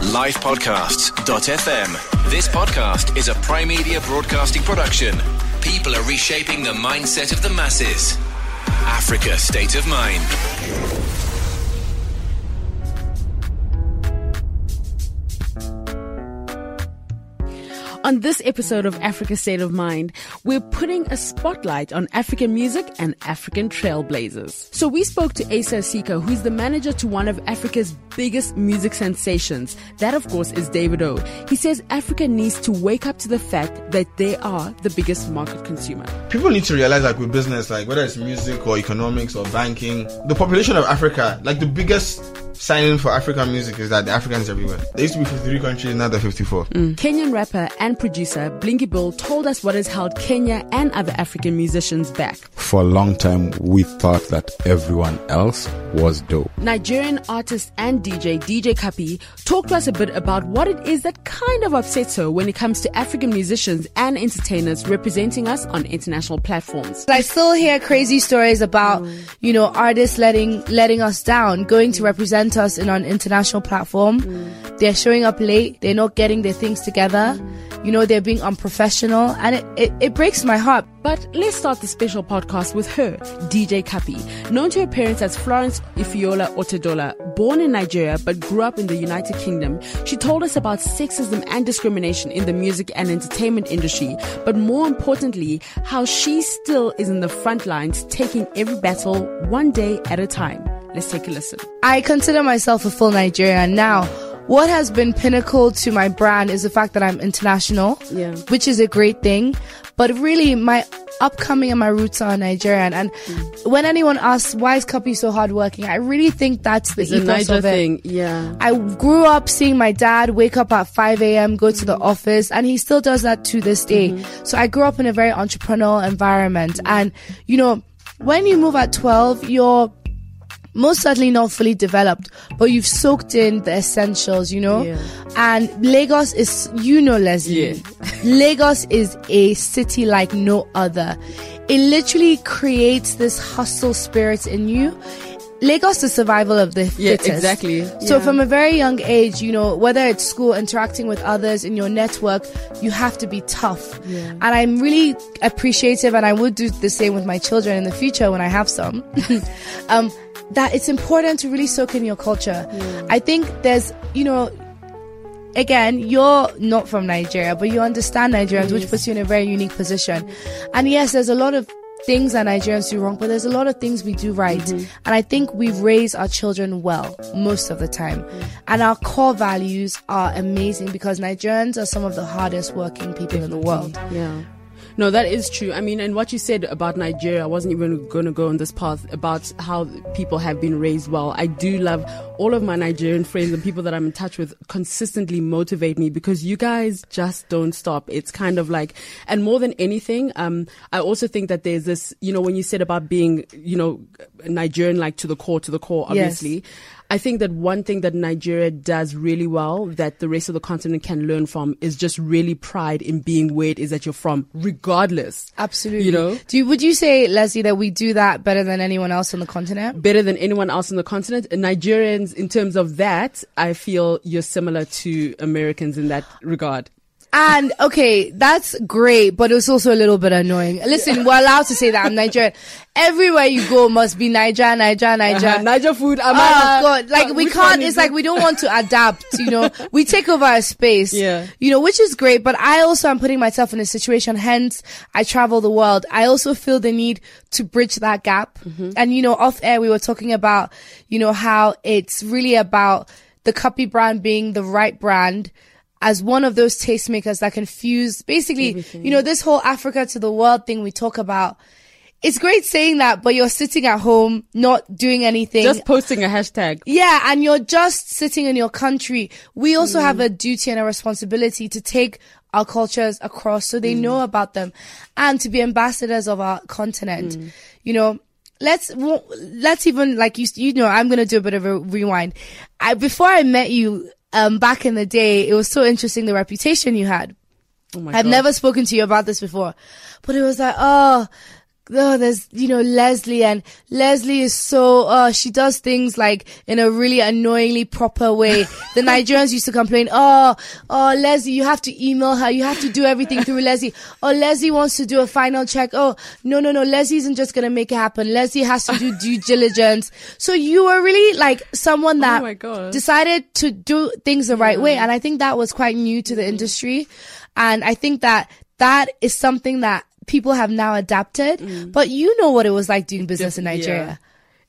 livepodcasts.fm. This podcast is a Prime Media broadcasting production. People are reshaping the mindset of the masses. Africa State of Mind. On this episode of Africa State of Mind, we're putting a spotlight on African music and African trailblazers. So we spoke to Asa Asika, who's the manager to one of Africa's biggest music sensations. That, of course, is Davido. He says Africa needs to wake up to the fact that they are the biggest market consumer. People need to realize, like with business, like whether it's music or economics or banking, the population of Africa, like the biggest signing for African music is that the Africans everywhere. There used to be 53 countries, now they're 54. Mm. Kenyan rapper and producer Blinky Bill told us what has held Kenya and other African musicians back. For a long time, we thought that everyone else was dope. Nigerian artist and DJ DJ Cuppy talked to us a bit about what it is that kind of upsets her when it comes to African musicians and entertainers representing us on international platforms. I still hear crazy stories about, you know, artists letting letting us down, going to represent us in an international platform. They're showing up late, they're not getting their things together. You know, they're being unprofessional and it, it, it breaks my heart. But let's start the special podcast with her, DJ Cuppy. Known to her parents as Florence Ifeoluwa Otedola, born in Nigeria but grew up in the United Kingdom, she told us about sexism and discrimination in the music and entertainment industry, but more importantly, how she still is in the front lines taking every battle one day at a time. Let's take a listen. I consider myself a full Nigerian now. What has been pinnacle to my brand is the fact that I'm international, Yeah. which is a great thing. But really, my upcoming and my roots are Nigerian. And mm. when anyone asks why is Cuppy so hardworking, I really think that's the It's ethos of it. thing, yeah. I grew up seeing my dad wake up at 5 a.m., go to the mm. office, and he still does that to this day. Mm-hmm. So I grew up in a very entrepreneurial environment. And, you know, when you move at 12, you're most certainly not fully developed, but you've soaked in the essentials, you know? Yeah. And Lagos is, you know, Leslie, Yeah. Lagos is a city like no other. It literally creates this hustle spirit in you. Lagos is survival of the Yeah, fittest. exactly. So Yeah. from a very young age, you know, whether it's school, interacting with others in your network, you have to be tough. And I'm really appreciative and I would do the same with my children in the future when I have some. um, that it's important to really soak in your culture. I think there's, you know, again, you're not from Nigeria, but you understand Nigerians, which puts you in a very unique position. And yes, there's a lot of things that Nigerians do wrong, but there's a lot of things we do right. Mm-hmm. And I think we raise our children well most of the time. Mm. And our core values are amazing because Nigerians are some of the hardest working people in the world. Yeah. No, that is true. I mean, and what you said about Nigeria, I wasn't even going to go on this path about how people have been raised well. I do love all of my Nigerian friends and people that I'm in touch with consistently motivate me because you guys just don't stop. It's kind of like, and more than anything, um, I also think that there's this, you know, when you said about being, you know, Nigerian, like to the core, to the core, Yes. I think that one thing that Nigeria does really well that the rest of the continent can learn from is just really pride in being where it is that you're from, regardless. Absolutely. You know? Do you, would you say, Leslie, that we do that better than anyone else on the continent? Better than anyone else on the continent. And Nigerians, in terms of that, I feel you're similar to Americans in that regard. And okay, that's great, but it's also a little bit annoying. Listen, we're allowed to say that I'm Nigerian. Everywhere you go must be Niger, Niger, Niger. Uh-huh. Niger food, Oh Amara. God! Like Uh, we can't. It's like we don't want to adapt. You know, we take over a space. Yeah. You know, which is great. But I also am putting myself in a situation. Hence, I travel the world. I also feel the need to bridge that gap. Mm-hmm. And you know, off air we were talking about, you know, how it's really about the Cuppy brand being the right brand. As one of those tastemakers that can fuse basically, you know, this whole Africa to the world thing we talk about. It's great saying that, but you're sitting at home, not doing anything. Just posting a hashtag. Yeah, and you're just sitting in your country. We also mm. have a duty and a responsibility to take our cultures across so they mm. know about them and to be ambassadors of our continent. Mm. You know, let's let's even like you you know I'm going to do a bit of a rewind. I before I met you um back in the day, it was so interesting the reputation you had. Oh my I've God. never spoken to you about this before, but it was like, oh, oh, there's, you know, Leslie and Leslie is so, uh, she does things like in a really annoyingly proper way. The Nigerians used to complain, oh, oh, Leslie, you have to email her. You have to do everything through Leslie. Oh, Leslie wants to do a final check. Oh, no, no, no. Leslie isn't just going to make it happen. Leslie has to do due diligence. So you were really like someone that Oh my God. decided to do things the right way. And I think that was quite new to the Mm-hmm. industry. And I think that that is something that people have now adapted. But you know what it was like doing business in Mm. Yeah. Nigeria.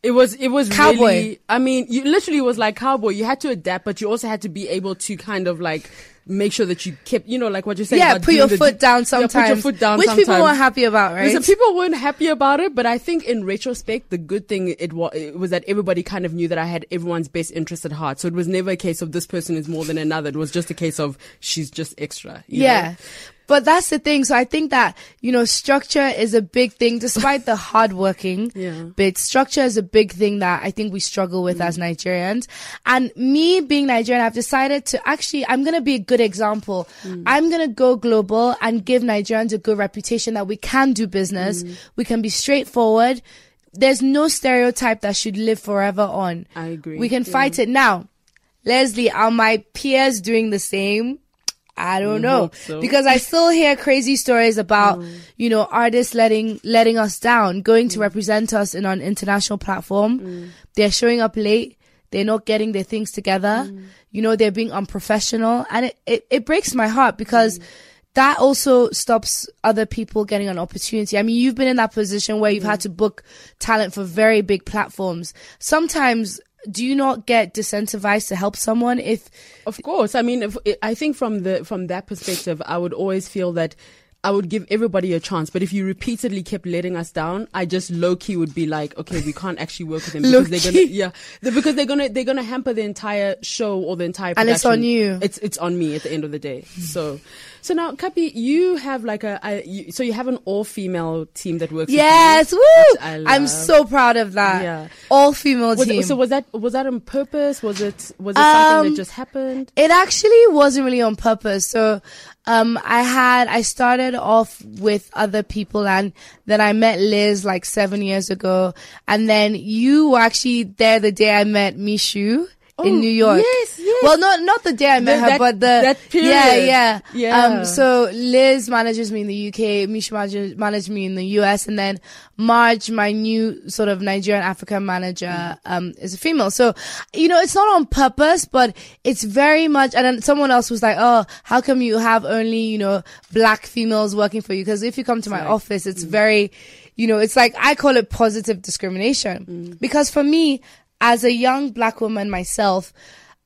It was it was Cowboy. really I mean, you literally was like cowboy. You had to adapt, but you also had to be able to kind of like make sure that you kept you know, like what you're saying. Yeah, put your the- foot down Yeah, sometimes. put your foot down which people weren't happy about, right? Listen, people weren't happy about it, but I think in retrospect, the good thing it was, it was that everybody kind of knew that I had everyone's best interest at heart. So it was never a case of this person is more than another. It was just a case of she's just extra. you yeah. know? But that's the thing. So I think that, you know, structure is a big thing, despite the hardworking Yeah. bit. Structure is a big thing that I think we struggle with as mm. Nigerians. And me being Nigerian, I've decided to actually, I'm going to be a good example. Mm. I'm going to go global and give Nigerians a good reputation that we can do business. Mm. We can be straightforward. There's no stereotype that should live forever on. I agree. We can fight it now. Leslie, are my peers doing the same? I don't know so. because I still hear crazy stories about mm. you know artists letting letting us down, going to mm. represent us in an international platform. Mm. They're showing up late. They're not getting their things together. You know they're being unprofessional, and it it, it breaks my heart because. That also stops other people getting an opportunity. I mean, you've been in that position where you've had to book talent for very big platforms. Sometimes, do you not get disincentivized to help someone if Of course. I mean, if, I think from the from that perspective, I would always feel that I would give everybody a chance. But if you repeatedly kept letting us down, I just low key would be like, okay, we can't actually work with them because they're gonna, yeah, they- because they're gonna they're gonna hamper the entire show or the entire. And it's on you. It's it's on me at the end of the day. So, so now, Cuppy, you have like a, a you, so you have an all female team that works. with you, Yes, woo! I'm so proud of that. Yeah. All female team. it, so was that was that on purpose? Was it was it something Um, that just happened? It actually wasn't really on purpose. So, um, I had, I started off with other people and then I met Liz like seven years ago. And then you were actually there the day I met Mishu. Oh, in New York. yes, yes. Well, not not the day I met The- her, that- but the that yeah, period. yeah, Yeah. Um, so Liz manages me in the UK, Misha manages, managed me in the US, and then Marge, my new sort of Nigerian African manager, um, is a female. So, you know, it's not on purpose, but it's very much, and then someone else was like, oh, how come you have only, you know, black females working for you? Because if you come to my Right. office, it's very, you know, it's like, I call it positive discrimination. Because for me, as a young black woman myself,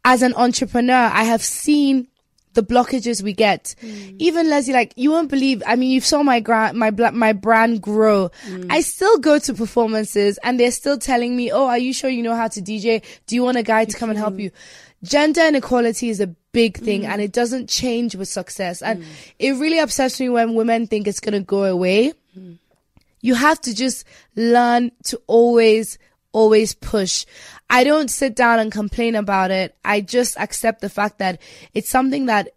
as an entrepreneur, I have seen the blockages we get. Hmm. Even Leslie, like you won't believe. I mean, you saw my gra- my bla- my brand grow. Hmm. I still go to performances, and they're still telling me, "Oh, are you sure you know how to DJ? Do you want a guy to come and help hmm. you?" Gender inequality is a big thing, and it doesn't change with success. And it really upsets me when women think it's gonna go away you have to just learn to always always push. I don't sit down and complain about it. I just accept the fact that it's something that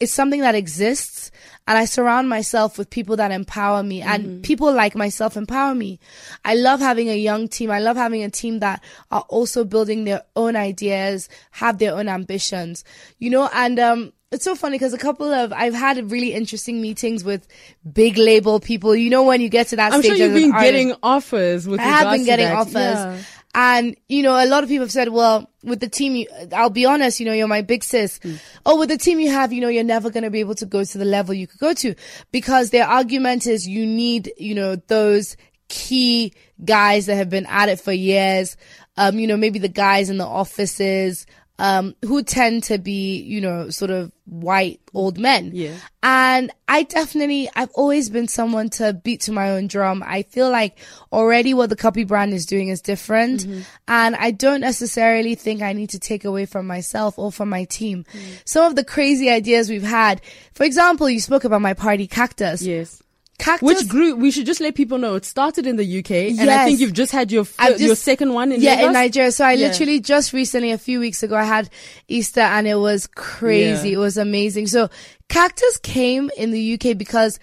it's something that exists and i surround myself with people that empower me and people like myself empower me. I love having a young team. I love having a team that are also building their own ideas have their own ambitions. You know and um it's so funny because a couple of I've had really interesting meetings with big label people. You know when you get to that I'm stage, sure you've been artist- getting offers with I have been getting that. offers. Yeah. And, you know, a lot of people have said, well, with the team, you, I'll be honest, you know, you're my big sis. Hmm. Oh, with the team you have, you know, you're never going to be able to go to the level you could go to because their argument is you need, you know, those key guys that have been at it for years. Um, you know, maybe the guys in the offices, um, who tend to be, you know, sort of white old men. Yeah. And I definitely, I've always been someone to beat to my own drum. I feel like already what the Cuppy brand is doing is different. And I don't necessarily think I need to take away from myself or from my team. Some of the crazy ideas we've had, for example, you spoke about my party cactus. Yes. Cactus. Which grew, we should just let people know it started in the UK and I think you've just had your, fir- your second one in yeah, Lagos? in Nigeria. So I Yeah. literally just recently, a few weeks ago, I had Easter and it was crazy. Yeah. It was amazing. So Cactus came in the UK because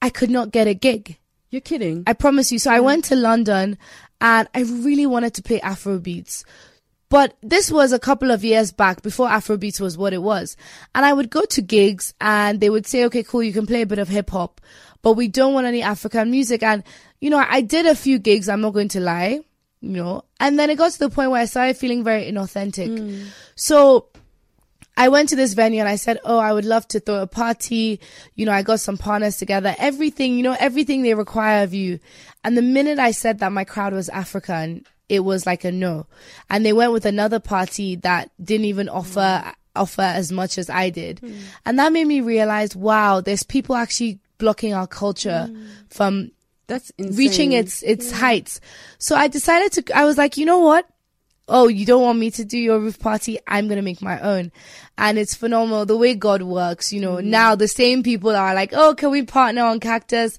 I could not get a gig. You're kidding. I promise you. So I went to London and I really wanted to play Afro beats. But this was a couple of years back before Afrobeats was what it was. And I would go to gigs and they would say, okay, cool, you can play a bit of hip hop, but we don't want any African music. And, you know, I did a few gigs, I'm not going to lie, you know, and then it got to the point where I started feeling very inauthentic. Mm. So I went to this venue and I said, Oh, I would love to throw a party. You know, I got some partners together, everything, you know, everything they require of you. And the minute I said that my crowd was African, it was like a no. And they went with another party that didn't even offer, mm. offer as much as I did. Mm. And that made me realize, wow, there's people actually blocking our culture from That's insane. reaching its its heights. So I decided to. I was like, you know what? Oh, you don't want me to do your roof party? I'm gonna make my own, and it's phenomenal the way God works. You know, Mm-hmm. now the same people are like, oh, can we partner on Cactus?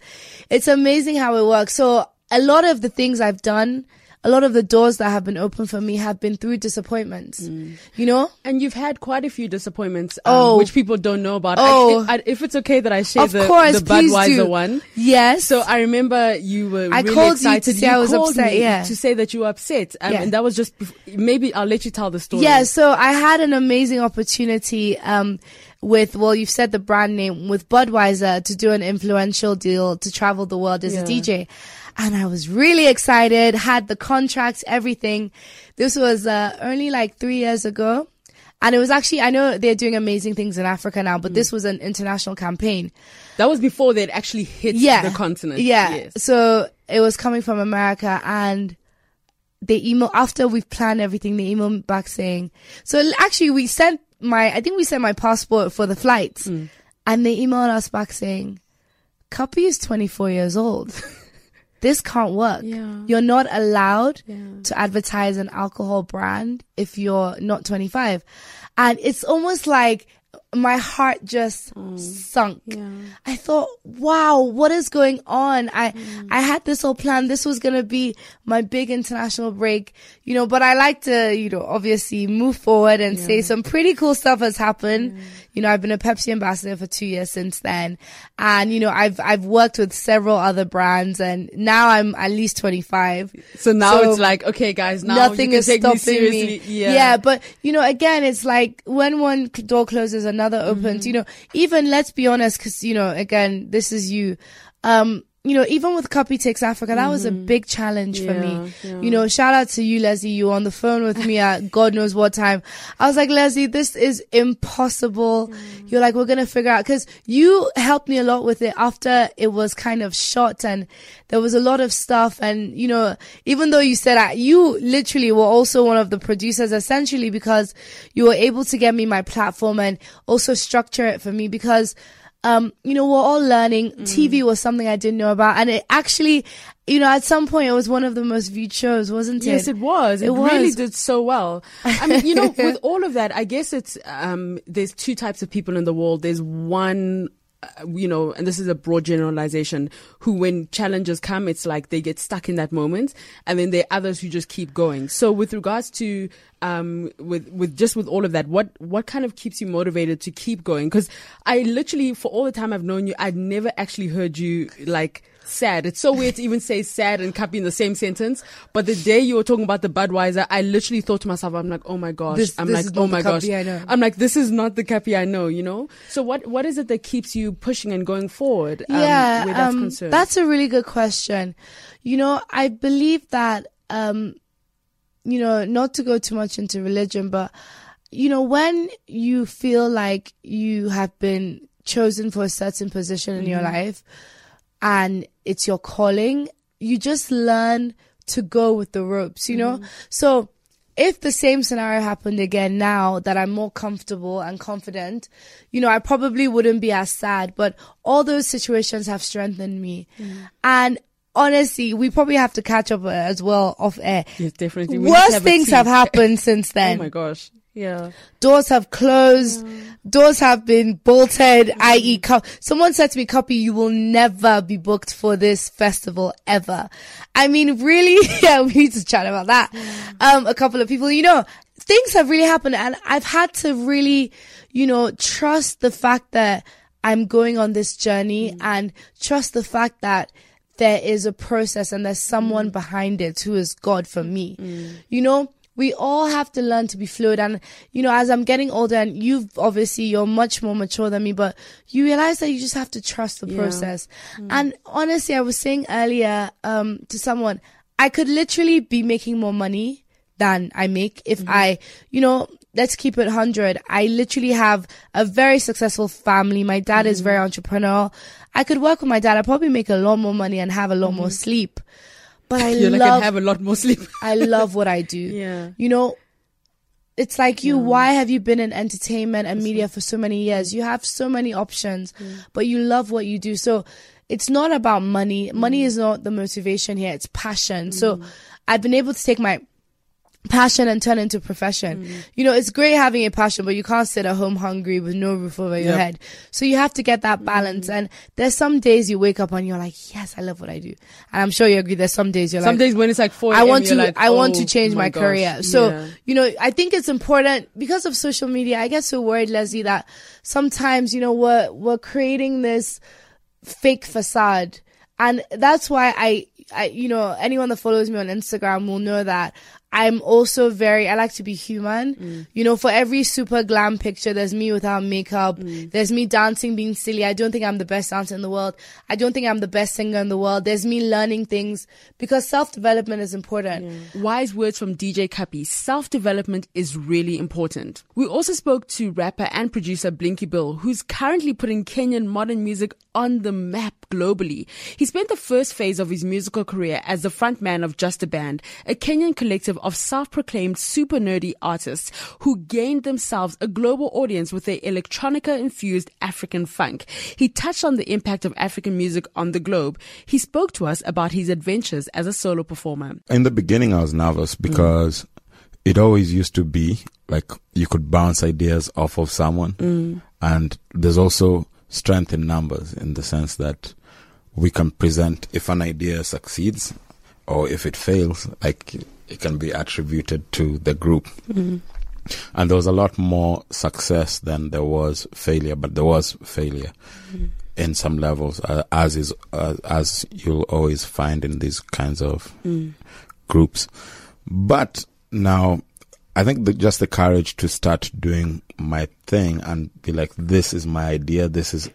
It's amazing how it works. So a lot of the things I've done. A lot of the doors that have been open for me have been through disappointments, Mm. you know? And you've had quite a few disappointments, um, Oh. which people don't know about. Oh. I, if it's okay that I share Of the, course, the Budweiser one. Yes. So I remember you were I really called you to excited. say I was upset, yeah. To say that you were upset. Um, Yeah. And that was just, maybe I'll let you tell the story. Yeah, so I had an amazing opportunity um, with, well, you've said the brand name, with Budweiser to do an influential deal to travel the world as Yeah. a DJ. And I was really excited, had the contracts, everything. This was uh, only like three years ago. And it was actually, I know they're doing amazing things in Africa now, Mm. but this was an international campaign. That was before they'd actually hit Yeah. the continent. Yeah. Yes. So it was coming from America and they email after we've planned everything, they emailed me back saying, so actually we sent my, I think we sent my passport for the flights Mm. and they emailed us back saying, Cuppy is 24 years old. this can't work. Yeah. You're not allowed Yeah. to advertise an alcohol brand if you're not 25. And it's almost like my heart just mm. sunk. Yeah. I thought, wow, what is going on? I, mm. I had this whole plan. This was going to be my big international break, you know, but I like to, you know, obviously move forward and say some pretty cool stuff has happened. You know, I've been a Pepsi ambassador for two years since then. And, you know, I've, I've worked with several other brands and now I'm at least 25. So now So it's like, okay, guys, now nothing you can is take stopping me seriously. me. Yeah. but you know, again, it's like when one door closes, another opens. Mm-hmm. You know, even let's be honest, because you know, again, this is you. Um, you know, even with Cuppy Takes Africa, that was a big challenge for me. Mm-hmm. Yeah, yeah. You know, shout out to you, Leslie. You were on the phone with me at God knows what time. I was like, Leslie, this is impossible. Mm. You're like, we're gonna figure out because you helped me a lot with it after it was kind of shot and there was a lot of stuff. And you know, even though you said that, you literally were also one of the producers, essentially because you were able to get me my platform and also structure it for me because um, you know, we're all learning. Mm. TV was something I didn't know about. And it actually, you know, at some point it was one of the most viewed shows, wasn't it? Yes, it was. It, It really did so well. I mean, you know, with all of that, I guess it's um, there's two types of people in the world. There's one. Uh, you know, and this is a broad generalization, who when challenges come, it's like they get stuck in that moment. And then there are others who just keep going. So with regards to, um, with, with just with all of that, what, what kind of keeps you motivated to keep going? Cause I literally, for all the time I've known you, I'd never actually heard you like, sad. It's so weird to even say sad and Cuppy in the same sentence. But the day you were talking about the Budweiser, I literally thought to myself, I'm like, oh my gosh. This- I'm this like, oh my gosh. I'm like, this is not the Cuppy I know, you know? So what, what is it that keeps you pushing and going forward? um, yeah, that's um, that's a really good question. You know, I believe that, um, you know, not to go too much into religion, but you know, when you feel like you have been chosen for a certain position in Mm-hmm. your life and it's your calling, you just learn to go with the ropes, you know? Mm-hmm. So if the same scenario happened again now that I'm more comfortable and confident, you know, I probably wouldn't be as sad, but all those situations have strengthened me. Mm. And honestly, we probably have to catch up uh, as well off air. yes, definitely. We Worse have things have happened since then. Oh my gosh. Yeah. Doors have closed. Doors have been bolted, i.e. Mm. co- someone said to me, Cuppy, you will never be booked for this festival ever. I mean, really? yeah, we need to chat about that. Um, a couple of people, you know, things have really happened and I've had to really, you know, trust the fact that I'm going on this journey mm. and trust the fact that there is a process and there's someone mm. behind it who is God for me. You know, we all have to learn to be fluid. And, you know, as I'm getting older and you've obviously, you're much more mature than me, but you realize that you just have to trust the Yeah. process. Mm. And honestly, I was saying earlier, um, to someone, I could literally be making more money than I make if mm-hmm. I, you know, let's keep it 100. I literally have a very successful family. My dad is mm-hmm. very entrepreneurial. I could work with my dad. I'd probably make a lot more money and have a lot more mm-hmm. sleep. But I You're like, love have a lot more sleep. I love what I do. Yeah. You know, it's like you, why have you been in entertainment and media for so many years? You have so many options, but you love what you do. So it's not about money. Money mm. is not the motivation here. It's passion. So mm. I've been able to take my passion and turn into profession. Mm. You know, it's great having a passion, but you can't sit at home hungry with no roof over your Yep. head. So you have to get that balance. Mm-hmm. And there's some days you wake up and you're like, yes, I love what I do. And I'm sure you agree. There's some days you're Some like, days when it's like 4 I want to like, I want oh to change my, gosh. career. So, Yeah. you know, I think it's important because of social media. I get so worried, Leslie, that sometimes, you know, we're we're creating this fake facade. And that's why I I you know, anyone that follows me on Instagram will know that I'm also very I like to be human. Mm. You know, for every super glam picture there's me without makeup. Mm. There's me dancing being silly. I don't think I'm the best dancer in the world. I don't think I'm the best singer in the world. There's me learning things because self-development is important. Wise words from DJ Cuppy. Self development is really important. We also spoke to rapper and producer Blinky Bill, who's currently putting Kenyan modern music on the map globally. He spent the first phase of his musical career as the frontman of Just a Band, a Kenyan collective of self proclaimed super nerdy artists who gained themselves a global audience with their electronica infused African funk. He touched on the impact of African music on the globe. He spoke to us about his adventures as a solo performer. In the beginning, I was nervous mm. because it always used to be like you could bounce ideas off of someone. Mm. And there's also strength in numbers in the sense that we can present if an idea succeeds or if it fails, like it can be attributed to the group. And there was a lot more success than there was failure, but there was failure in some levels, uh, as is uh, as you'll always find in these kinds of groups. But now, I think the, just the courage to start doing my thing and be like, this is my idea. This is,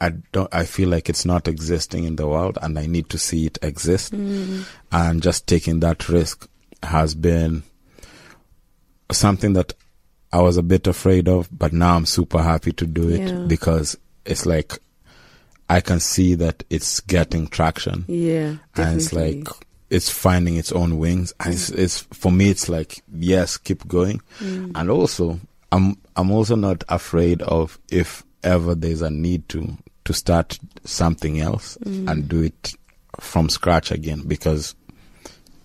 I don't, I feel like it's not existing in the world and I need to see it exist. And just taking that risk has been something that I was a bit afraid of, but now I'm super happy to do it Yeah. because it's like I can see that it's getting traction Yeah, and it's like it's finding its own wings and it's, it's for me it's like yes keep going Mm. and also i'm i'm also not afraid of if ever there's a need to to start something else Mm. and do it from scratch again because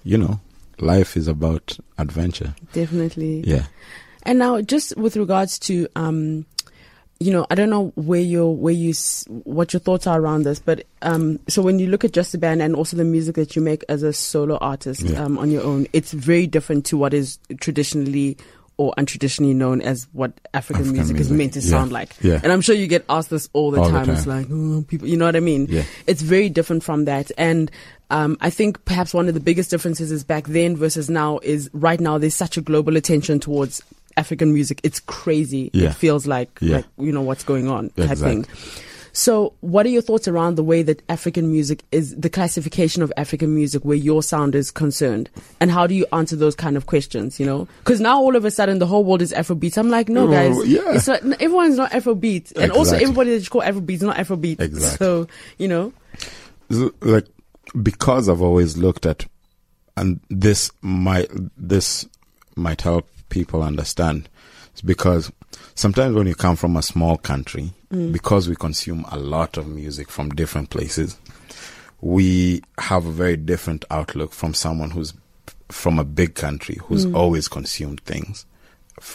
you know life is about adventure definitely. yeah And now, just with regards to, um, you know, I don't know where your where you what your thoughts are around this, but um, so when you look at just a band and also the music that you make as a solo artist Yeah. um, on your own, it's very different to what is traditionally or untraditionally known as what African, African music, is meant to yeah. sound like. Yeah. And I'm sure you get asked this all the All the time. It's like, oh, people, you know what I mean? Yeah. It's very different from that. And um, I think perhaps one of the biggest differences is back then versus now is right now there's such a global attention towards African music. It's crazy. Yeah. It feels like, Yeah. like you know what's going on type Exactly. thing. So, what are your thoughts around the way that African music is the classification of African music where your sound is concerned, and how do you answer those kind of questions? You know, because now all of a sudden the whole world is Afrobeat. I'm like, no, Oh, guys, yeah. it's not, everyone's not Afrobeat, and also everybody that you call Afrobeat is not Afrobeat. Exactly. So, you know, So, like because I've always looked at and this might this might help people understand it's because sometimes when you come from a small country because we consume a lot of music from different places we have a very different outlook from someone who's from a big country who's mm. always consumed things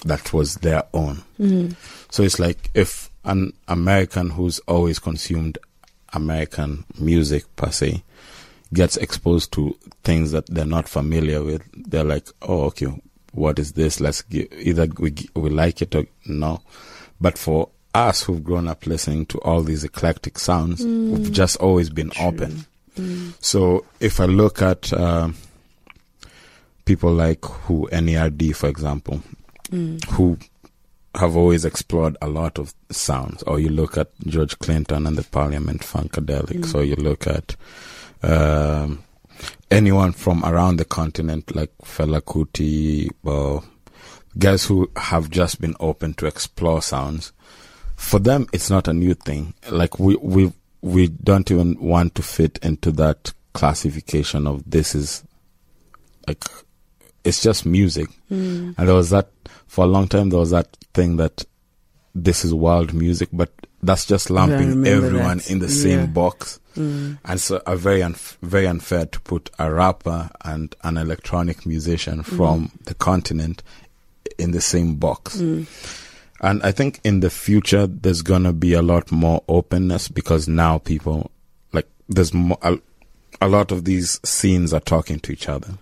that was their own. Mm. So it's like if an American who's always consumed American music per se gets exposed to things that they're not familiar with, they're like, oh, okay, what is this? Let's gi- either we, we like it or no. But for us who've grown up listening to all these eclectic sounds, we've just always been open. So if I look at um people like who NERD, for example, who have always explored a lot of sounds, or you look at George Clinton and the Parliament Funkadelics, or you look at um, anyone from around the continent like Fela Kuti, or guys who have just been open to explore sounds. For them, it's not a new thing. Like we we we don't even want to fit into that classification of this is like it's just music. And there was that for a long time. There was that thing that this is world music, but that's just lumping everyone that. in the Yeah. same box. Mm. And so, a very unf- very unfair to put a rapper and an electronic musician mm. from the continent in the same box. Mm. And I think in the future, there's gonna be a lot more openness because now people, like, there's mo- a, a lot of these scenes are talking to each other.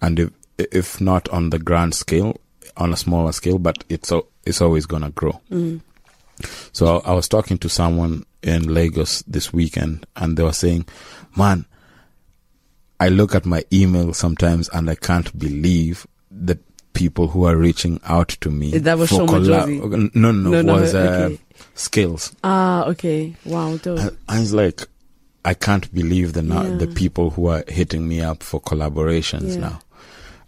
And if, if not on the grand scale, on a smaller scale, but it's, al- it's always gonna grow. So I was talking to someone in Lagos this weekend and they were saying, man, I look at my email sometimes and I can't believe the people who are reaching out to me. That was for Shoma collab-? No, no, No, no, was uh, okay. skills. Ah, okay. Wow, dope. I, I was like, I can't believe the now the people who are hitting me up for collaborations Yeah. now,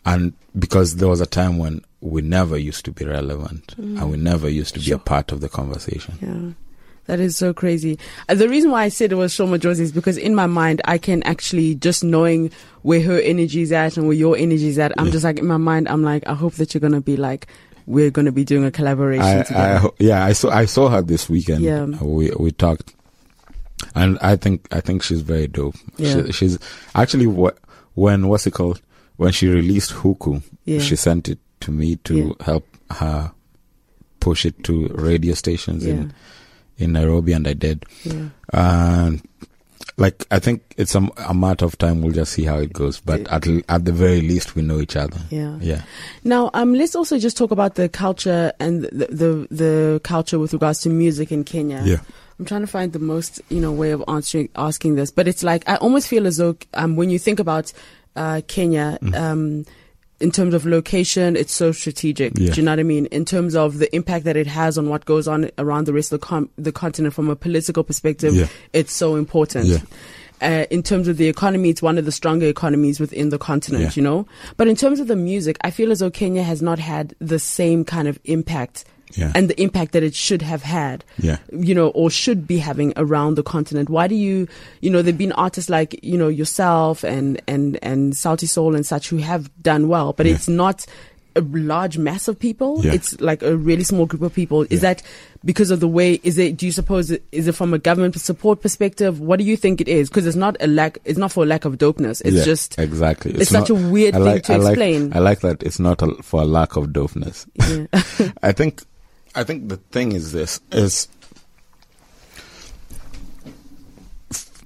and because there was a time when we never used to be relevant and we never used to be a part of the conversation. Yeah. That is so crazy. Uh, the reason why I said it was Sho Madjozi is because in my mind, I can actually just knowing where her energy is at and where your energy is at. I'm Yeah. just like, in my mind, I'm like, I hope that you're going to be like, we're going to be doing a collaboration I, I, together. ho- yeah, I saw I saw her this weekend. Yeah. Uh, we we talked, and I think I think she's very dope. Yeah. She, she's actually wh- when what's it called when she released Huku, Yeah. she sent it to me to Yeah. help her push it to radio stations yeah. in in Nairobi, and I did. Yeah. And like I think it's a, a matter of time. We'll just see how it goes. But at at the very least, we know each other. Yeah. Yeah. Now, um, let's also just talk about the culture and the, the the culture with regards to music in Kenya. Yeah. I'm trying to find the most, you know, way of answering asking this, but it's like I almost feel as though um, when you think about uh, Kenya, Mm. um, in terms of location, it's so strategic. Yeah. Do you know what I mean? In terms of the impact that it has on what goes on around the rest of the, com- the continent from a political perspective, Yeah. it's so important. Yeah. Uh, in terms of the economy, it's one of the stronger economies within the continent, Yeah. you know? But in terms of the music, I feel as though Kenya has not had the same kind of impact Yeah. and the impact that it should have had Yeah. you know, or should be having around the continent? Why do you, you know, there've been artists like, you know, yourself and, and, and Sauti Sol and such who have done well, but Yeah. it's not a large mass of people. Yeah. It's like a really small group of people. Is Yeah. that because of the way, is it, do you suppose, it, is it from a government support perspective? What do you think it is? Because it's not a lack, it's not for a lack of dopeness. It's Yeah, just, exactly. it's such a weird I thing to I like- explain. I like that it's not a, for a lack of dopeness. yeah. I think, I think the thing is this is,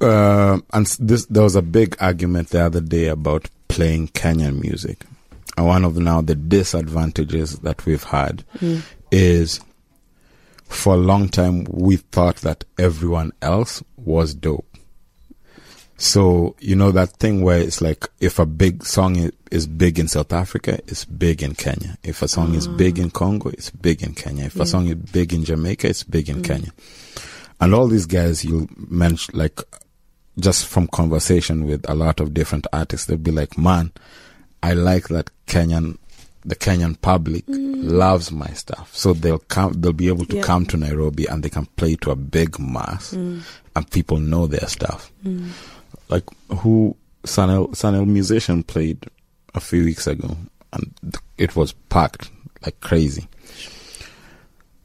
uh, and this there was a big argument the other day about playing Kenyan music, one of now the disadvantages that we've had mm. is, for a long time we thought that everyone else was dope. So you know that thing where it's like if a big song is big in South Africa, it's big in Kenya. If a song is big ah. in Congo, it's big in Kenya. If a mm. song is big in Jamaica, it's big in mm. Kenya. And all these guys you mention, like just from conversation with a lot of different artists, they'll be like, "Man, I like that Kenyan." The Kenyan public mm. loves my stuff, so they'll come. They'll be able to Yeah. come to Nairobi and they can play to a big mass, mm. and people know their stuff mm. like who Sanel Sanel musician played a few weeks ago, and it was packed like crazy.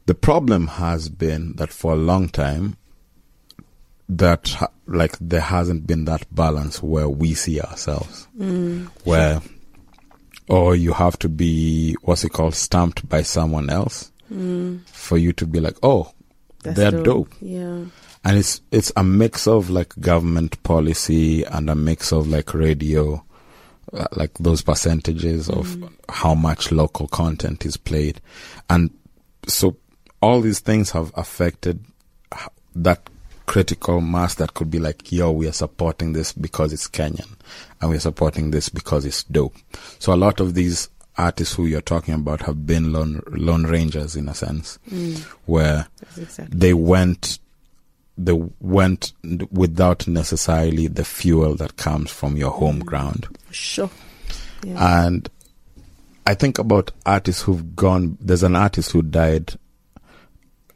The problem has been that for a long time, that like there hasn't been that balance where we see ourselves, where or you have to be what's it called stamped by someone else for you to be like, oh, That's they're dope. Yeah. and it's it's a mix of like government policy and a mix of like radio uh, like those percentages of how much local content is played. And so all these things have affected that critical mass that could be like, yo, we are supporting this because it's Kenyan and we're supporting this because it's dope. So a lot of these artists who you're talking about have been lone, lone rangers in a sense mm. where exactly. they went they went without necessarily the fuel that comes from your home mm. ground. Sure. Yeah. And I think about artists who've gone. There's an artist who died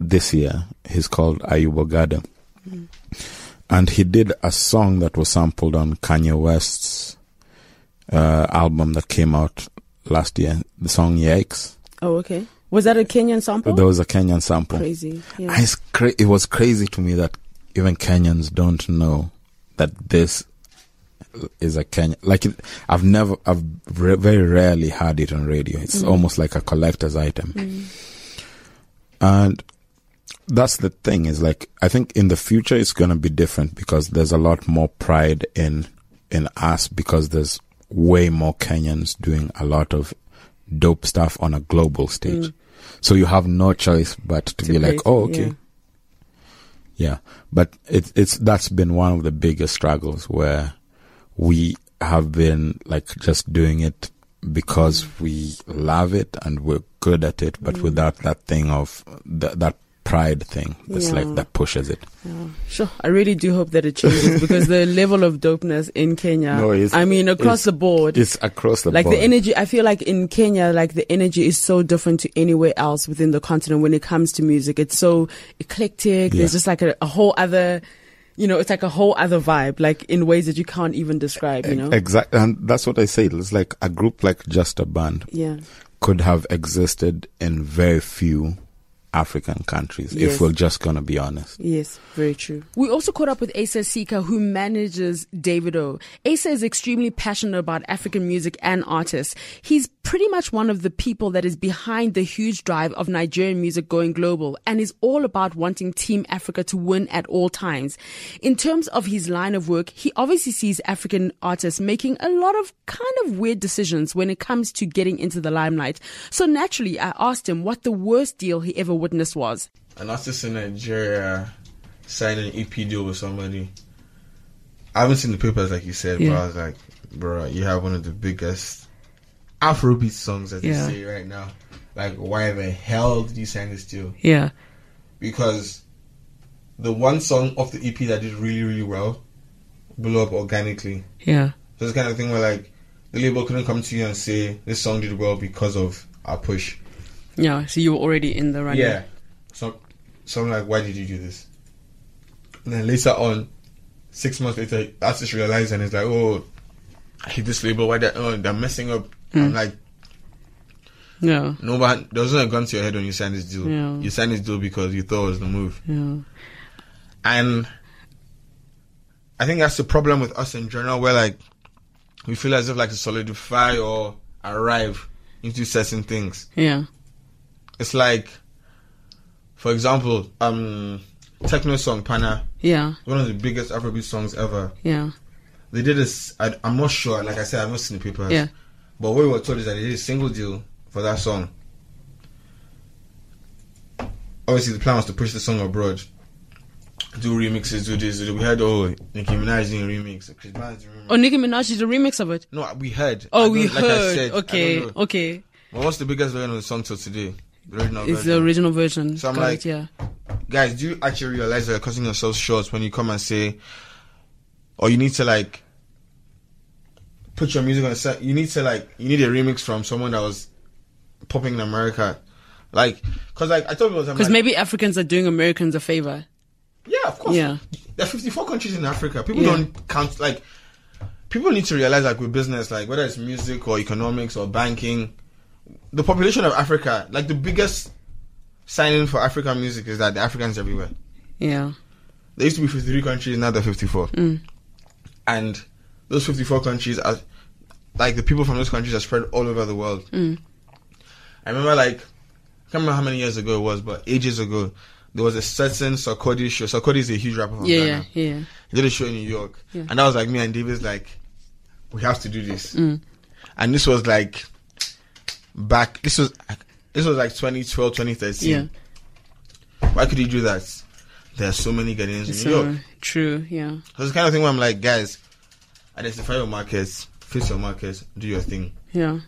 this year. He's called Ayub And he did a song that was sampled on Kanye West's uh, album that came out last year. The song Yikes. oh, okay. Was that a Kenyan sample? There was a Kenyan sample. Crazy. Yeah. Cra- it was crazy to me that even Kenyans don't know that this is a Kenyan. Like it, I've never, I've re- very rarely heard it on radio. It's almost like a collector's item. And that's the thing is like I think in the future it's going to be different because there's a lot more pride in in us because there's way more Kenyans doing a lot of dope stuff on a global stage. So you have no choice but to, To be like, oh, okay, yeah. yeah, but it's it's that's been one of the biggest struggles where we have been like just doing it because we love it and we're good at it, but without that thing of th- that pride thing that's Yeah. like that pushes it. Yeah. Sure. I really do hope that it changes because the level of dopeness in Kenya, No, I mean, across the board, It's across the like board. the energy, I feel like in Kenya, like the energy is so different to anywhere else within the continent when it comes to music. It's so eclectic. Yeah. There's just like a, a whole other, you know, it's like a whole other vibe, like in ways that you can't even describe, you know? Exactly, and that's what I say. It's like a group like Just a Band Yeah. could have existed in very few African countries Yes. if we're just gonna be honest. Yes, very true. We also caught up with Asa Asika, who manages Davido. Asa is extremely passionate about African music and artists. He's pretty much one of the people that is behind the huge drive of Nigerian music going global and is all about wanting Team Africa to win at all times. In terms of his line of work, he obviously sees African artists making a lot of kind of weird decisions when it comes to getting into the limelight. So naturally, I asked him what the worst deal he ever witnessed was. an artist in Nigeria signed an EP deal with somebody. I haven't seen the papers like you said, but I was like, bro, you have one of the biggest Afrobeat songs as Yeah. they say right now. Like, why the hell did you sign this deal? Yeah. Because the one song off the EP that did really, really well blew up organically. Yeah. So it's kind of thing where like the label couldn't come to you and say this song did well because of our push. Yeah, so you were already in the running. Yeah. So, so I'm like, why did you do this? And then later on, six months later, the artist realized and it's like, oh, I hate this label. Why they oh, they're messing up? I'm like, Yeah. no, but wasn't a gun to your head when you signed this deal. Yeah. You signed this deal because you thought it was the move. Yeah. And I think that's the problem with us in general, where like we feel as if like to solidify or arrive into certain things. Yeah. It's like, for example, um, Tekno song Pana, Yeah. one of the biggest Afrobeat songs ever. Yeah. They did this. I, I'm not sure. Like I said, I've not seen the papers. Yeah. But what we were told is that they did a single deal for that song. Obviously, the plan was to push the song abroad, do remixes, do this. Do this. We heard oh Nicki Minaj doing a remix, Chris Brown's remix. Oh, Nicki Minaj did a remix of it. No, we heard. Oh, we like I heard. said, okay. don't. Okay. But what's the biggest version of the song till today? The original It's version. the original version. So I'm Got like- yeah. guys, do you actually realize that you're cutting yourselves short when you come and say, or you need to like put your music on a set? You need to like, you need a remix from someone that was popping in America, like, cause like I told you, Because like, maybe Africans are doing Americans a favor. yeah, of course, Yeah. There are 54 countries in Africa. People Yeah. don't count like. People need to realize like with business, like whether it's music or economics or banking, the population of Africa, like the biggest signing for African music is that the Africans everywhere. Yeah. There used to be 53 countries, now there are 54. Mm. And those 54 countries are, like, the people from those countries are spread all over the world. Mm. I remember, like, I can't remember how many years ago it was, but ages ago, there was a certain Sarkodie show. Sarkodie is a huge rapper from Yeah, Ghana. yeah, yeah. He did a show in New York. Yeah. And that was like me and David's like, we have to do this. Mm. And this was like, back, this was, this was like 2012, 2013. Yeah. Why could he do that? there are so many Ghanaians in So, New York. true. Yeah. So it's the kind of thing where I'm like, guys, identify your markets, face your markets, do your thing. Yeah.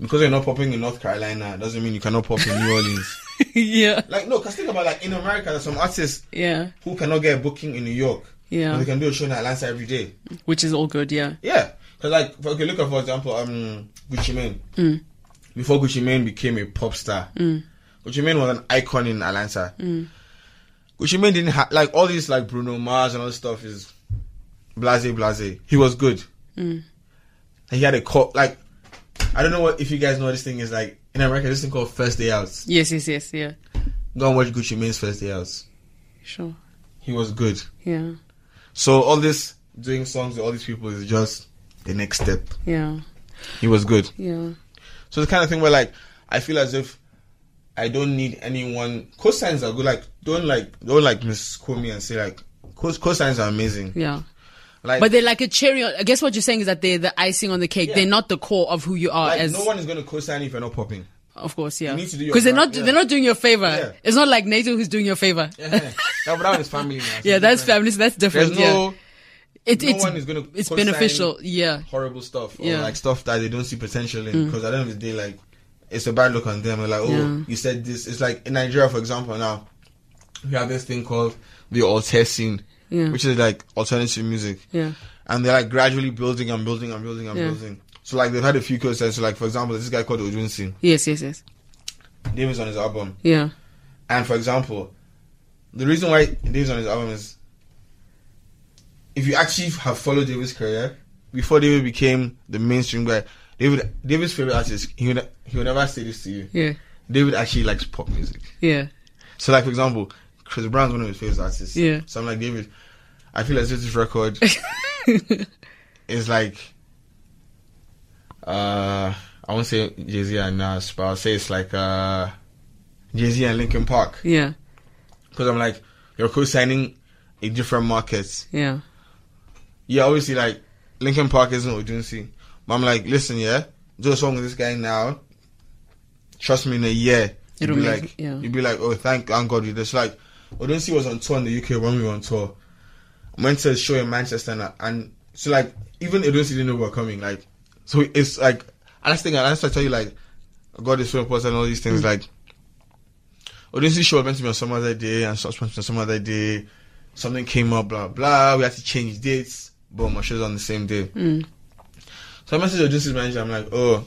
Because you're not popping in North Carolina doesn't mean you cannot pop in New Orleans. yeah. Like, no, because think about like in America, there's some artists Yeah. who cannot get a booking in New York. Yeah. They can do a show in Atlanta every day. Which is all good. Yeah. Yeah. Because, like, for- okay, look at, for example, um, Gucci Mane. Mm. Before Gucci Mane became a pop star, Gucci Mane was an icon in Atlanta. Mm. Gucci Mane didn't have, like, all these, like, Bruno Mars and all this stuff is blase, blase. He was good. Mm. He had a call, like, I don't know what, if you guys know what this thing is, like, in America, this thing called First Day Outs. Yes. Yes. Yes. Yeah. Go and watch Gucci Mane's First Day Outs. Sure. He was good. Yeah. So all this doing songs with all these people is just the next step. Yeah. He was good. Yeah. So it's the kind of thing where like I feel as if I don't need anyone. Cosigns are good. Like don't like don't like misquote me and say like cos cosigns are amazing. Yeah. Like But they're like a cherry. On, I guess what you're saying is that they're the icing on the cake. Yeah. They're not the core of who you are. like as no one is gonna co-sign if you're not popping. of course, yeah. need to do your Because they're not yeah. they're not doing you a favor. Yeah. It's not like NATO who's doing you a favor. Yeah, that, but that was family. Now, so Yeah, that's family. So that's different. There's no. It, no it's one is gonna it's beneficial. Yeah. horrible stuff or Yeah. Mm. like stuff that they don't see potential in. Because at the end of the day, like it's a bad look on them. They're like, oh, Yeah. you said this. It's like in Nigeria, for example, now we have this thing called the scene, Yeah. which is like alternative music. Yeah. and they're like gradually building and building and building and Yeah. building. So like they've had a few concerts. So like for example, this guy called Odunsi. Yes. Yes. Yes. David's on his album, Yeah. and for example, the reason why David's on his album is if you actually have followed David's career before David became the mainstream guy. David, David's favorite artist, he would he would never say this to you. Yeah. David actually likes pop music. Yeah. So like for example, Chris Brown's one of his favorite artists. Yeah. So I'm like David, I feel as if this record is like uh I won't say Jay Z and Nas, but I'll say it's like uh Jay Z and Linkin Park. Yeah. Because I'm like, you're co-signing a different market. Yeah. Yeah, obviously like Linkin Park isn't Odunsi. But I'm like, listen, yeah, do a song with this guy now. Trust me, in a year, you'll It'll be like, yeah. you'll be like, oh, thank, thank God we just Like, Odunsi was on tour in the UK when we were on tour. I went to a show in Manchester, and, and so like, even Odunsi didn't know we were coming. Like, so it's like, the thing, and that's why tell you, like, God is so important and all these Mm. things. Like, Odunsi show was meant to be on some other day, and so was to be on some other day. Something came up, blah blah. We had to change dates. Boom, my show's on the same day. Mm. So I messaged Odunsi's manager. I'm like, oh,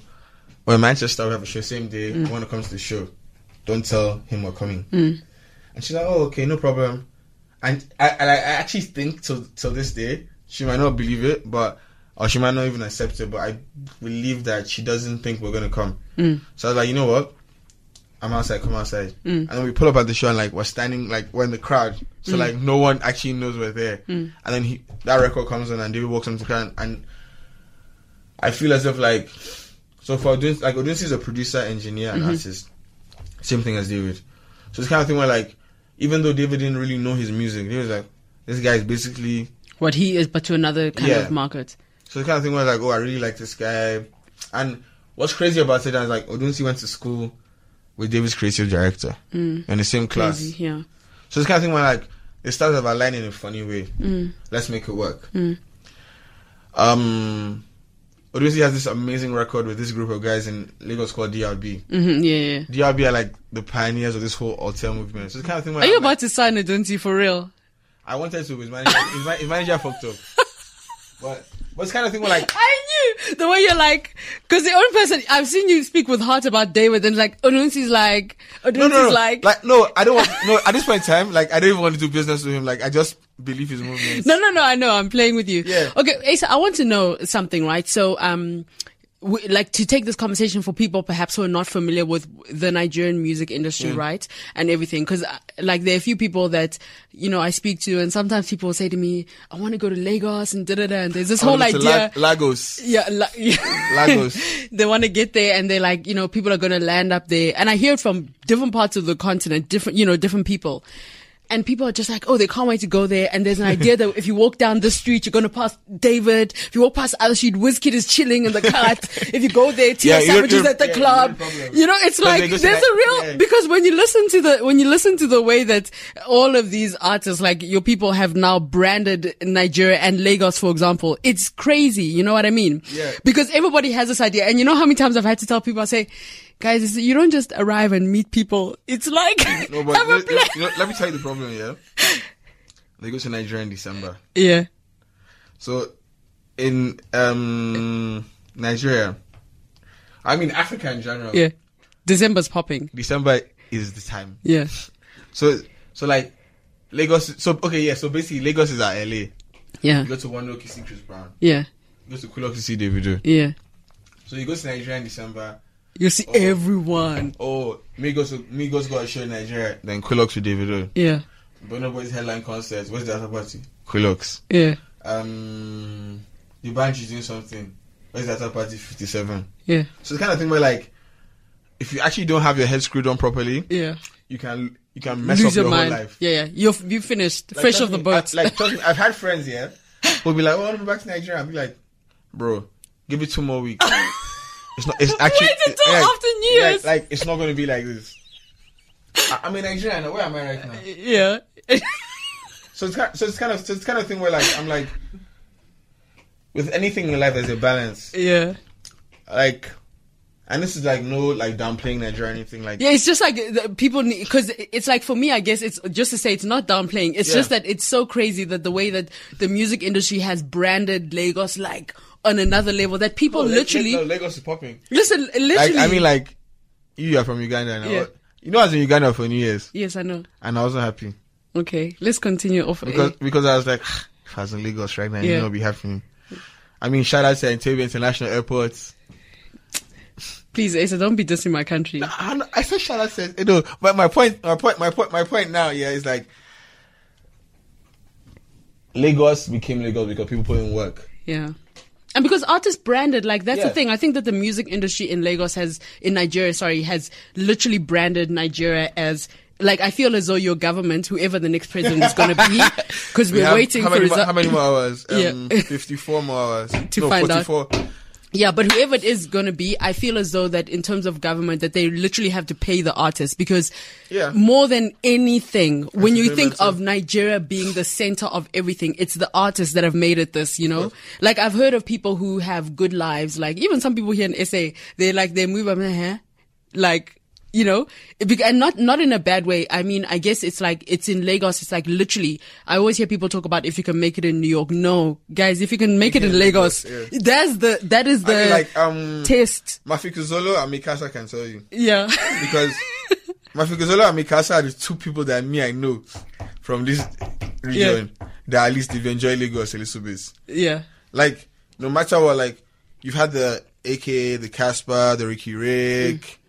we're in Manchester. We have a show same day. I want to come to the show. Don't tell him we're coming. Mm. And she's like, oh, okay, no problem. And I, I, I actually think till till this day she might not believe it, but or she might not even accept it. But I believe that she doesn't think we're gonna come. Mm. So I was like, you know what? I'm outside. Come outside. Mm. And then we pull up at the show and like we're standing like we're in the crowd, so like no one actually knows we're there. Mm. And then he that record comes on and David walks into the crowd and I feel as if like so for Odunsi, like Odunsi is a producer, engineer, and artist. Same thing as David. So it's kind of thing where like even though David didn't really know his music, he was like, this guy is basically What he is, but to another kind Yeah. of market. so the kind of thing was like, oh, I really like this guy. And what's crazy about it is like Odunsi went to school with David's creative director in the same class. Crazy, yeah. So it's kind of thing where like it starts with a line in a funny way. Mm. Let's make it work. Um, Odunsi has this amazing record with this group of guys in Lagos called DRB. hmm yeah, yeah. DRB are like the pioneers of this whole alté movement. So it's kind of thing where Are you I'm like, about to sign Odunsi for real? I wanted to, his manager, his, his manager fucked up. But, but it's kind of thing where like I knew the way you're like, because the only person I've seen you speak with heart about David, and like Odunsi's like, Odunsi's no, no, no. like, Like, no, I don't want. No, at this point in time, like, I don't even want to do business with him. Like, I just believe his movements. no, no, no. I know. I'm playing with you. Yeah. Okay, Asa, I want to know something, right? So, um, like to take this conversation for people perhaps who are not familiar with the Nigerian music industry, right? And everything. Cause uh, like there are a few people that, you know, I speak to and sometimes people say to me, I want to go to Lagos and da da da. And there's this whole idea. La- Lagos. Yeah, la- Lagos. they want to get there and they're like, you know, people are going to land up there. And I hear it from different parts of the continent, different, you know, different people. And people are just like, oh, they can't wait to go there. And there's an idea that if you walk down the street, you're going to pass David. If you walk past other street, Wizkid is chilling in the cut. if you go there, Tia Yeah, you're- Savages at the yeah, club. you're the problem. You know, it's But like there's to a real yeah. because when you listen to the when you listen to the way that all of these artists, like your people, have now branded Nigeria and Lagos, for example, it's crazy. You know what I mean? Yeah. Because everybody has this idea, and you know how many times I've had to tell people, I say, guys, you don't just arrive and meet people. It's like No, but let, you know, let me tell you the problem. Yeah, they go to Nigeria in December. Yeah. So in um Nigeria, I mean Africa in general. Yeah. December's popping. December is the time. Yeah. So so like Lagos. So okay, yeah. So basically, Lagos is at LA. Yeah. You go to Wando to see Chris Brown. Yeah. You go to Kulok to see Davido. Yeah. So you go to Nigeria in December. You see everyone. Oh, Migos Migos got a show in Nigeria. Then Kulok to Davido. Yeah. Burna Boy's headline concerts. What's the other party? Kuloks. Yeah. Um, the band is doing something. Where's the other party? Fifty seven. Yeah. So it's kind of thing where like, if you actually don't have your head screwed on properly, Yeah. you can you can mess Lose up your your, mind. whole life. Yeah. Yeah. You're, you finished. Like, Fresh off the boat. I, like me, I've had friends here who'll be like, "Oh, I want to go back to Nigeria." I'll be like, "Bro, give it two more weeks." It's not. It's actually Wait until like- after New Year's. Like, like, it's not going to be like this. I, I'm in Nigeria. now. Where am I right now? yeah. So it's kind, so it's kind of so it's kind of thing where like I'm like, with anything in life, there's a balance. yeah. Like, and this is like no like downplaying Nigeria or anything like. Yeah, it's just like the people because it's like for me, I guess it's just to say it's not downplaying. It's Yeah. just that it's so crazy that the way that the music industry has branded Lagos like on another level that people La- literally no, Lagos is popping. listen. Literally, Like I mean, like you are from Uganda now. Yeah. You know, I was in Uganda for New Year's, yes, I know. and I wasn't happy Okay, let's continue off. because air. because I was like, ah, if I was in Lagos right now, Yeah. you know, be happy. I mean, shout out to Entebbe International Airport. Please, Asa, don't be dissing my country. I, know- I said out to you know, but my point, my point, my point, my point now, yeah, is like Lagos became Lagos because people put in work. Yeah. And because artists branded, like that's the thing. I think that the music industry in Lagos has, in Nigeria, sorry, has literally branded Nigeria as, like, I feel as though your government, whoever the next president is going to be, because We we're have- waiting how for many, how many more hours? Um, Yeah. fifty-four more hours To no, find out. 44. Yeah, but whoever it is going to be, I feel as though that in terms of government, that they literally have to pay the artists because Yeah. more than anything, when you think of Nigeria being the center of everything, it's the artists that have made it this, you know? Like I've heard of people who have good lives, like even some people here in SA, they like, they move up, huh? like, you know, and not, not in a bad way. I mean, I guess it's like, it's in Lagos. It's like literally, I always hear people talk about if you can make it in New York. No, guys, if you can make it in Lagos, yeah. that's the, that is the I mean, like um, test. Mafikizolo and Mi Casa can tell you Yeah. because Mafikizolo and Mi Casa are the two people that me I know from this region that at least they've enjoyed Lagos a little bit. yeah. Like no matter what, like you've had the AKA, the Cassper, the Riky Rick,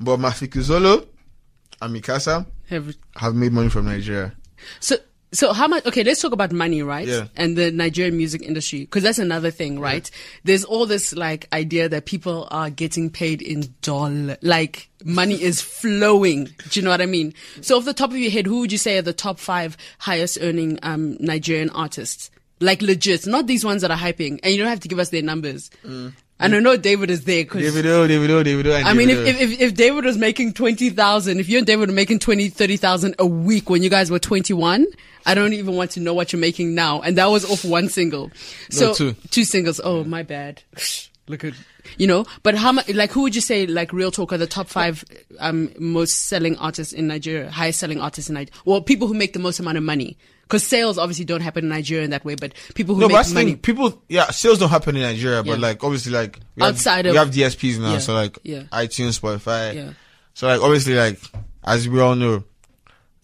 but Mafikizolo and Mi Casa Have, have made money from Nigeria. so, so how much? Okay, let's talk about money, right? Yeah. And the Nigerian music industry, because that's another thing, right? There's all this like idea that people are getting paid in dollar, like money is flowing. Do you know what I mean? So, off the top of your head, who would you say are the top five highest earning um, Nigerian artists? Like legit, not these ones that are hyping, and you don't have to give us their numbers. And I know David is there because Davido, Davido, Davido, and I mean, if, if, if, David was making 20,000, if you and David were making 20, 30,000 a week when you guys were 21, I don't even want to know what you're making now. And that was off one single. So, two. Two singles. Oh, my bad. Look at, you know, but how much, like, who would you say, like, real talk are the top five, um, most selling artists in Nigeria, highest selling artists in Nigeria? Well, people who make the most amount of money. Cause sales obviously don't happen in Nigeria in that way, but people who no, make money. thing. People, yeah, sales don't happen in Nigeria, but like obviously, like we have- Outside we of- have DSPs now, Yeah, so like yeah. iTunes, Spotify. Yeah. So like obviously, like as we all know,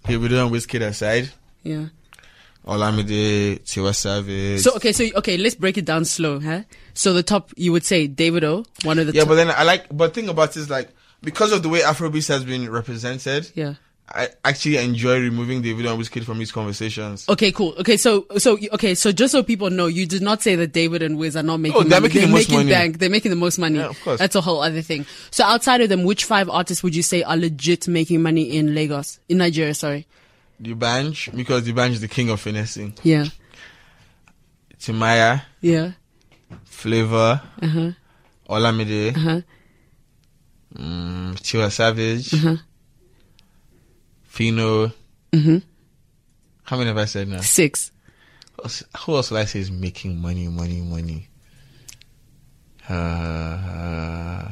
Davido and Wizkid aside, Yeah. Olamide, Tiwa Savage. So okay, so okay, let's break it down slow, huh? So the top, you would say Davido, one of the yeah, top. but then I like, but thing about it is like because of the way Afrobeats has been represented, yeah. I actually enjoy removing David and Wizkid from these conversations. Okay, cool. Okay, so so okay, so just so people know, you did not say that David and Wiz are not making. Oh, they're money. making the most money. bank. They're making the most money. Yeah, of course. That's a whole other thing. So outside of them, which five artists would you say are legit making money in Lagos, in Nigeria? Sorry. D'banj because D'banj is the king of finessing. Yeah. Timaya, Yeah. Flavor, Uh huh. Olamide, Uh huh. mm, Tiwa Savage, Uh-huh. Phyno. Mm-hmm. How many have I said now? Six. Who else- will I say is making money, money, money? Uh,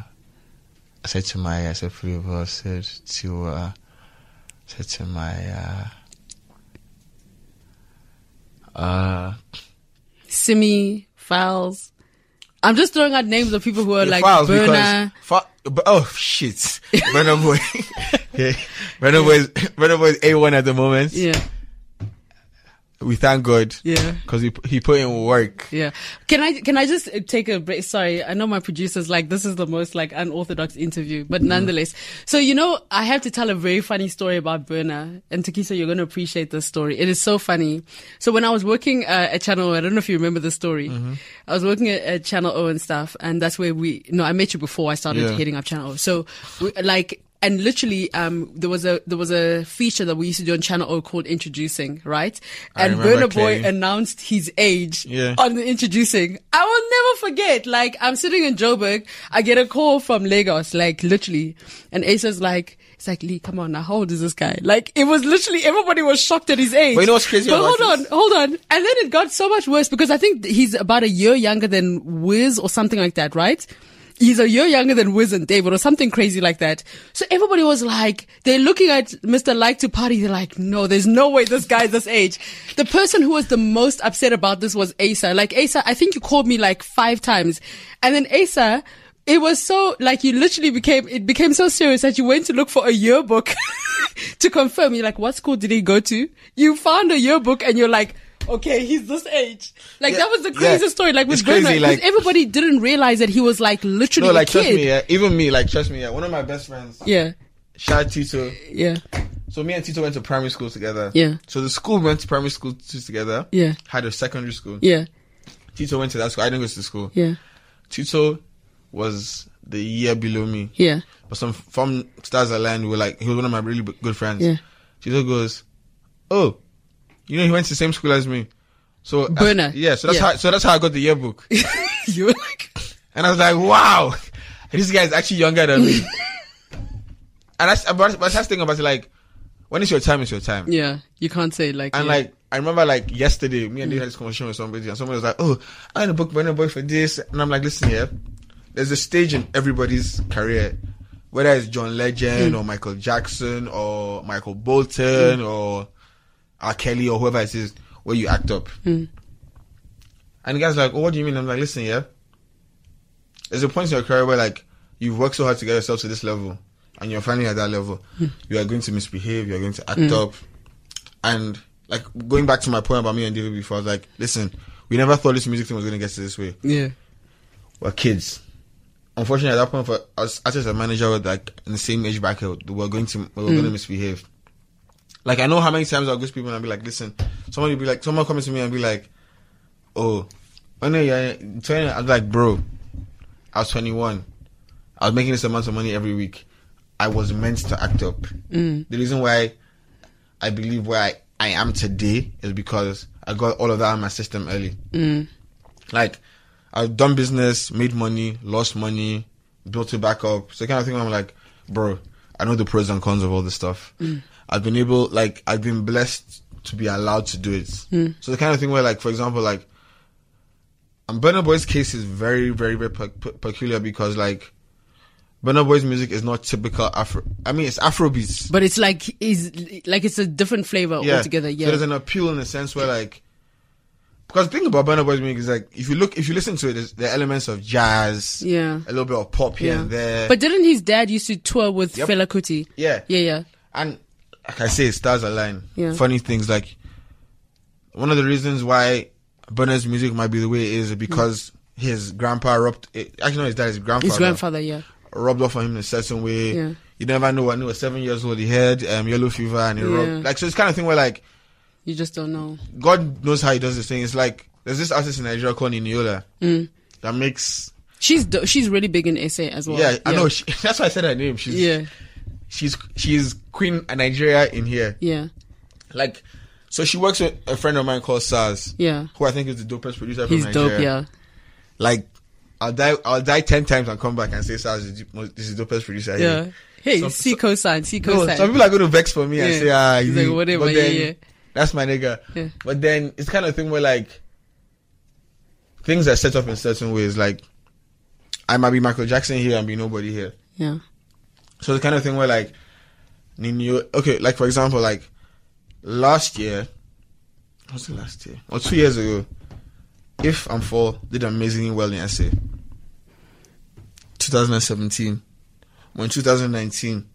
I said Timaya, I said Flavor, I said Tiwa, I said Timaya. Uh, Simi, Falz. I'm just throwing out names of people who are like files Burna. because fa- oh shit, Burna Boy, yeah, Burna is, Burna is a one at the moment. Yeah. We thank God Yeah. because he he put in work. Yeah. Can I can I just take a break? Sorry, I know my producer's like this is the most like unorthodox interview, but nonetheless. So you know, I have to tell a very funny story about Burna and Takisa. You're going to appreciate this story. It is so funny. So when I was working uh, at Channel, O, I don't know if you remember the story. I was working at, at Channel O and stuff, and that's where we. No, I met you before I started Yeah. heading up Channel O. So we, like. And literally, um, there was a there was a feature that we used to do on Channel O called Introducing, right? I And Burna Boy announced his age Yeah. on the introducing. I will never forget. Like I'm sitting in Joburg, I get a call from Lagos, like literally, and Asa's like, "It's like Lee, come on now, how old is this guy?" Like it was literally everybody was shocked at his age. But you know what's crazy But hold on, this? hold on, and then it got so much worse because I think he's about a year younger than Wiz or something like that, right? He's a year younger than Wiz and David or something crazy like that. So everybody was like, they're looking at Mr. Like to Party. They're like, no, there's no way this guy's this age. The person who was the most upset about this was Asa. Like Asa, I think you called me like five times. And then Asa, it was so, like you literally became, it became so serious that you went to look for a yearbook to confirm. You're like, what school did he go to? You found a yearbook and you're like, okay, he's this age. Like Yeah, that was the yeah. craziest story. Like with It's crazy, like- everybody didn't realize that he was like literally No, like a trust me, yeah. Even me, like trust me, yeah. One of my best friends, Yeah, Shad Tito. yeah, So me and Tito went to primary school together. Yeah. So the school went to primary school together. Yeah. Had a secondary school. yeah, Tito went to that school. I didn't go to the school. yeah, Tito was the year below me. yeah, But some from Stars Align, we were like, he was one of my really good friends. Yeah. Tito goes, oh, you know, he went to the same school as me. So uh, Burna. yeah. So that's Yeah. how. So that's how I got the yearbook. you were like, and I was like, wow, this guy is actually younger than me. and that's but, that's the thing about it. Like, when it's your time, it's your time. yeah. You can't say like, And yeah. like, I remember like yesterday, me and Dave had this conversation with somebody, and somebody was like, "Oh, I had a book Burna Boy for this," and I'm like, "Listen here, there's a stage in everybody's career, whether it's John Legend mm. or Michael Jackson or Michael Bolton mm. or R. Kelly or whoever it is, where you act up." Hmm. And the guy's like, oh, "What do you mean?" I'm like, "Listen yeah. there's a point in your career where like you've worked so hard to get yourself to this level, and you're finally at that level. Hmm. You are going to misbehave. You are going to act hmm. up." And like going back to my point about me and David before, I was like, listen, we never thought this music thing was gonna get to this way. yeah, We're kids. Unfortunately, at that point, for us, as a manager, were like in the same age bracket, we were going to we were going to misbehave. Like I know how many times I'll go to people and I'll be like, listen, someone will be like, someone comes to me and be like, oh, when you're 20, I was like, bro, I was 21. I was making this amount of money every week. I was meant to act up. Mm. The reason why I believe where I, I am today is because I got all of that out of my system early. Mm. Like, I've done business, made money, lost money, built it back up. So kind of thing I'm like, bro, I know the pros and cons of all this stuff. Mm. I've been able, like, I've been blessed to be allowed to do it. Hmm. So the kind of thing where, like, for example, like, and Burna Boy's case is very, very, very pe- pe- peculiar because, like, Burna Boy's music is not typical Afro. I mean, it's Afrobeats. but it's like is like it's a different flavor altogether. So Yeah, there's an appeal in the sense where like because the thing about Burna Boy's music is like if you look if you listen to it, there's there are elements of jazz, Yeah. a little bit of pop here yeah. and there. But didn't his dad used to tour with Yep. Fela Kuti? yeah, Yeah, yeah, and like I say, stars align. Yeah. Funny things like one of the reasons why Burna's music might be the way it is because his grandpa rubbed. It, actually, no, his dad, his grandfather, his grandfather. Yeah, rubbed off on him in a certain way. Yeah. You never know. When he was seven years old, he had um, yellow fever, and he Yeah. rubbed like so. It's kind of thing where like you just don't know. God knows how he does this thing. It's like there's this artist in Nigeria called Niniola Mm. that makes. She's she's really big in SA as well. yeah, I know. She, that's why I said her name. She's Yeah, she's she's Queen of Nigeria in here. yeah, like, so she works with a friend of mine called Sarz. Yeah. Who I think is the dopest producer from He's Nigeria. dope, yeah. Like, I'll die, I'll die ten times and come back and say Sarz is the most- this is the dopest producer. Yeah. here. Hey, Some- see cosign, see No, cosign. some people are going to vex for me and say, ah, He's you- like, whatever, but yeah, then, yeah. That's my nigga. Yeah. But then it's kind of thing where like things are set up in certain ways. Like I might be Michael Jackson here and be nobody here. yeah. So the kind of thing where like Nino, okay, like for example, like last year, what's the last year or two years ago, if I'm Fall did amazingly well in SA. 2017, when 2019,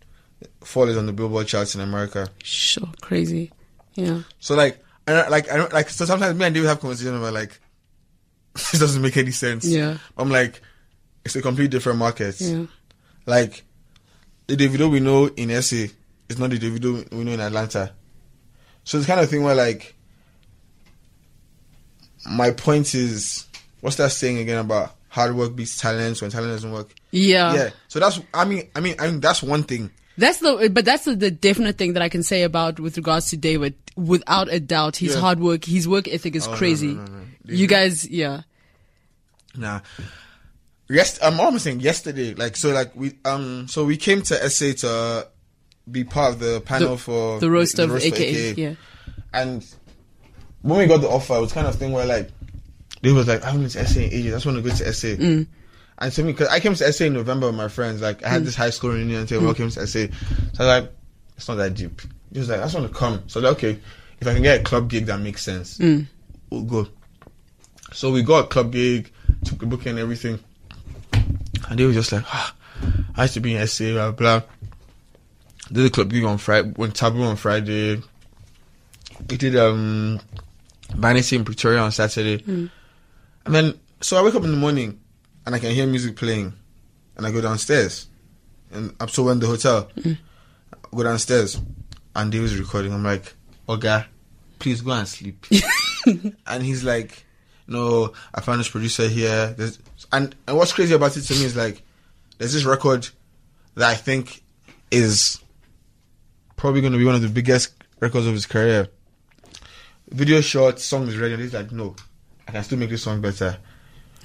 Fall is on the Billboard charts in America. Sure, crazy. Yeah. So like, I like I don't like. So sometimes me and David have conversations about like, this doesn't make any sense. Yeah. I'm like, it's a complete different market. Yeah. Like, the Davido we know in SA is not the Davido we know in Atlanta. So it's kind of thing where like, my point is, what's that saying again about hard work beats talent when talent doesn't work? Yeah. yeah. So that's I mean I mean I mean that's one thing. That's the, but that's the, the definite thing that I can say about with regards to David. Without a doubt, his Yeah. hard work, his work ethic is Oh, crazy. no, no, no. You guys, yeah, Nah. Yes, I'm almost saying yesterday. Like so, like we um, so we came to SA to be part of the panel The- for the roast of for AKA, yeah. And when we got the offer, it was kind of thing where like they was like, I haven't been to SA in ages. I just want to go to SA. Mm. And to me, because I came to SA in November with my friends, like I had this high school reunion and say, welcome to SA. So I was like, it's not that deep. He was like, I just want to come. So like, okay, if I can get a club gig that makes sense, we'll go. So we got a club gig, took the booking and everything. And they were just like, ah, I used to be in SA, blah, blah. Did a club gig on Friday, went Taboo on Friday. We did um Vanity in Pretoria on Saturday. And then, so I wake up in the morning and I can hear music playing. And I go downstairs. And I'm still in the hotel. I go downstairs and Dave is recording. I'm like, Oga, please go and sleep. and he's like, no, I found this producer here. There's, and, and what's crazy about it to me is like, there's this record that I think is probably going to be one of the biggest records of his career. Video short, song is ready, and he's like, no, I can still make this song better.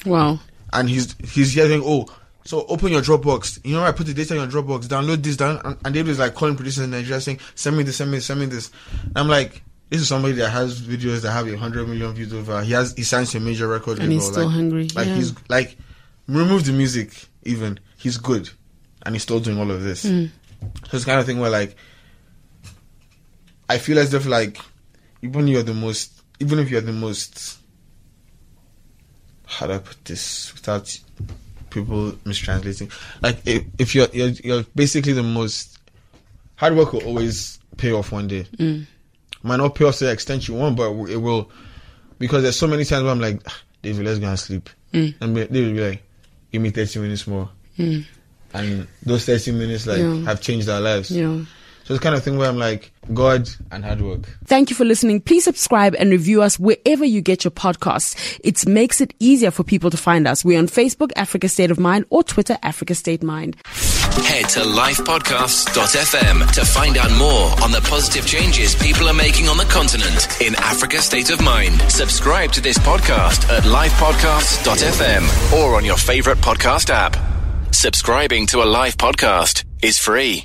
Wow. And he's he's yelling, oh, so open your Dropbox. You know, I put the data in your Dropbox, download this, down, and, and David is like calling producers in Nigeria saying, send me this, send me this, send me this. And I'm like, this is somebody that has videos that have a hundred million views over. He has he signs to a major record And he's still like, hungry, Like yeah. he's like, remove the music. Even he's good, and he's still doing all of this. Mm. So it's kind of thing where like, I feel as if like, even you're the most, even if you're the most, how do I put this without people mistranslating? Like if, if you're, you're you're basically the most hard work will always pay off one day. Might not pay off the extent you want, but it will because there's so many times where I'm like, "Ah, David, let's go and sleep, and be- David will be like, give me 30 minutes more, and those 30 minutes like Yeah. have changed our lives. Yeah. So it's kind of thing where I'm like, God and hard work. Thank you for listening. Please subscribe and review us wherever you get your podcasts. It makes it easier for people to find us. We're on Facebook, Africa State of Mind, or Twitter, Africa State Mind. Head to lifepodcasts.fm to find out more on the positive changes people are making on the continent in Africa State of Mind. Subscribe to this podcast at lifepodcasts.fm or on your favorite podcast app. Subscribing to a live podcast is free.